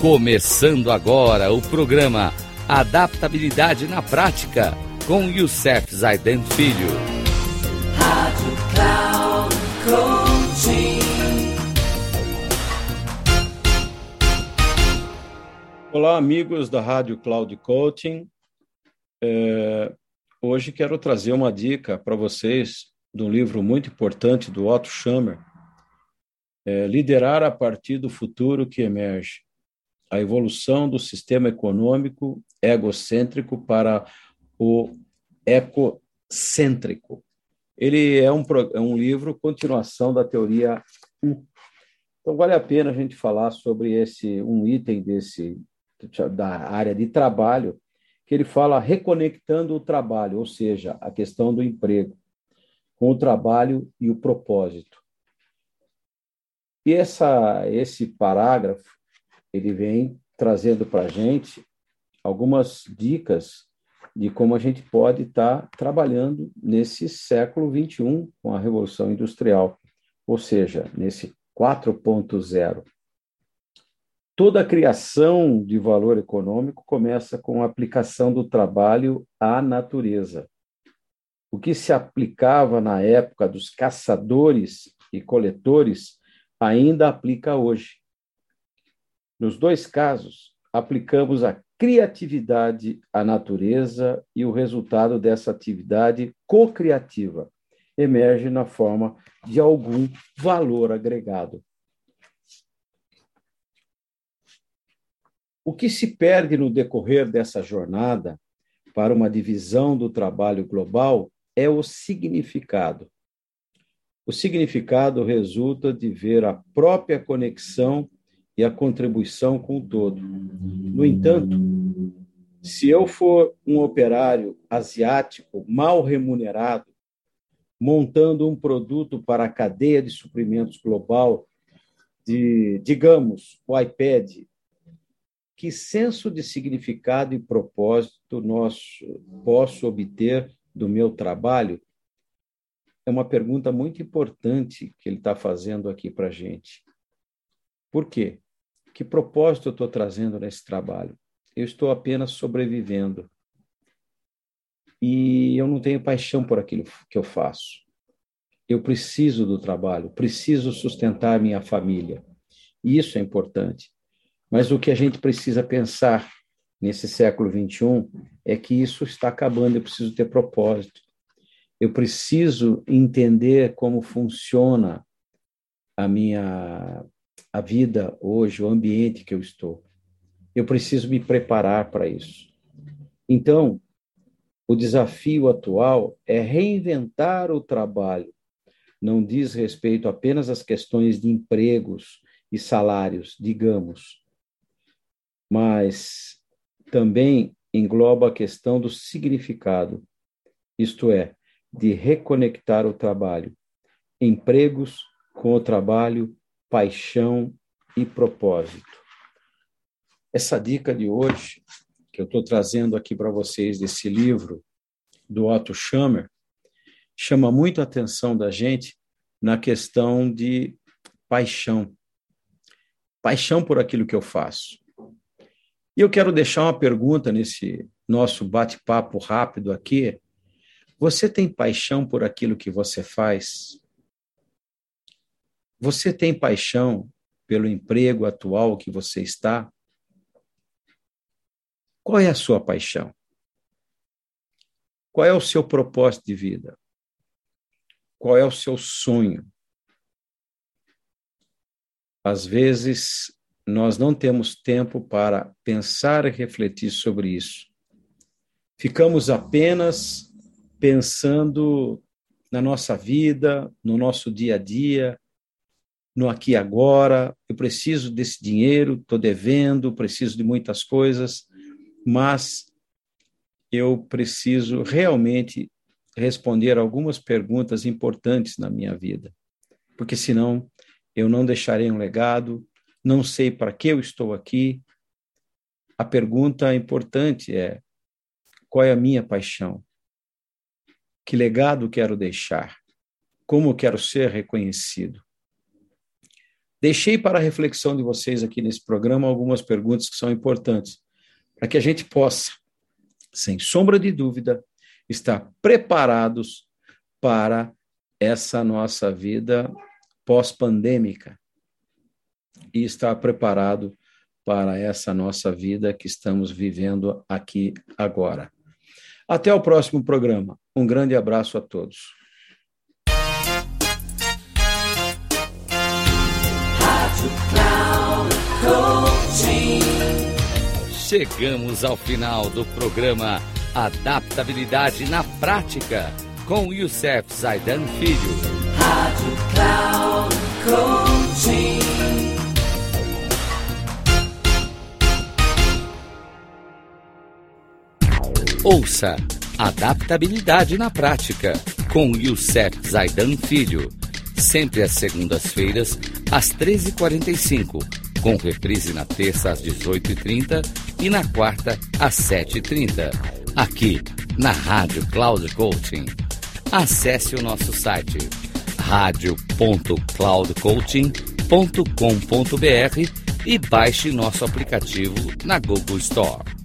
Começando agora o programa Adaptabilidade na Prática com Youssef Zaiden Filho. Rádio Cloud Coaching. Olá, amigos da Rádio Cloud Coaching. É, hoje quero trazer uma dica para vocês de um livro muito importante do Otto Schammer, é, Liderar a partir do futuro que emerge a evolução do sistema econômico egocêntrico para o ecocêntrico. Ele é um, é um livro continuação da teoria U. Então vale a pena a gente falar sobre esse um item desse da área de trabalho que ele fala reconectando o trabalho, ou seja, a questão do emprego com o trabalho e o propósito. E essa esse parágrafo ele vem trazendo para a gente algumas dicas de como a gente pode estar tá trabalhando nesse século 21 com a Revolução Industrial, ou seja, nesse 4.0. Toda a criação de valor econômico começa com a aplicação do trabalho à natureza. O que se aplicava na época dos caçadores e coletores ainda aplica hoje. Nos dois casos, aplicamos a criatividade à natureza e o resultado dessa atividade co-criativa emerge na forma de algum valor agregado. O que se perde no decorrer dessa jornada para uma divisão do trabalho global é o significado. O significado resulta de ver a própria conexão e a contribuição com o todo. No entanto, se eu for um operário asiático mal remunerado, montando um produto para a cadeia de suprimentos global, de, digamos, o iPad, que senso de significado e propósito nós posso obter do meu trabalho? É uma pergunta muito importante que ele está fazendo aqui para a gente. Por quê? Que propósito eu estou trazendo nesse trabalho? Eu estou apenas sobrevivendo. E eu não tenho paixão por aquilo que eu faço. Eu preciso do trabalho, preciso sustentar minha família. Isso é importante. Mas o que a gente precisa pensar nesse século XXI é que isso está acabando, eu preciso ter propósito. Eu preciso entender como funciona a minha a vida hoje, o ambiente que eu estou. Eu preciso me preparar para isso. Então, o desafio atual é reinventar o trabalho. Não diz respeito apenas às questões de empregos e salários, digamos, mas também engloba a questão do significado, isto é, de reconectar o trabalho, empregos com o trabalho paixão e propósito. Essa dica de hoje, que eu estou trazendo aqui para vocês desse livro do Otto Schammer, chama muito a atenção da gente na questão de paixão. Paixão por aquilo que eu faço. E eu quero deixar uma pergunta nesse nosso bate-papo rápido aqui. Você tem paixão por aquilo que você faz? Você tem paixão pelo emprego atual que você está? Qual é a sua paixão? Qual é o seu propósito de vida? Qual é o seu sonho? Às vezes, nós não temos tempo para pensar e refletir sobre isso. Ficamos apenas pensando na nossa vida, no nosso dia a dia, no aqui e agora, eu preciso desse dinheiro, estou devendo, preciso de muitas coisas, mas eu preciso realmente responder algumas perguntas importantes na minha vida, porque senão eu não deixarei um legado, não sei para que eu estou aqui. A pergunta importante é: qual é a minha paixão? Que legado quero deixar? Como quero ser reconhecido? Deixei para a reflexão de vocês aqui nesse programa algumas perguntas que são importantes, para que a gente possa, sem sombra de dúvida, estar preparados para essa nossa vida pós-pandêmica e estar preparado para essa nossa vida que estamos vivendo aqui agora. Até o próximo programa. Um grande abraço a todos. Chegamos ao final do programa Adaptabilidade na Prática com Youssef Zaidan Filho. Rádio Cloud Coaching. Ouça Adaptabilidade na Prática com Youssef Zaidan Filho. Sempre às segundas-feiras, às 13h45, com reprise na terça às 18h30 e na quarta às 7h30, aqui na Rádio Cloud Coaching. Acesse o nosso site radio.cloudcoaching.com.br e baixe nosso aplicativo na Google Store.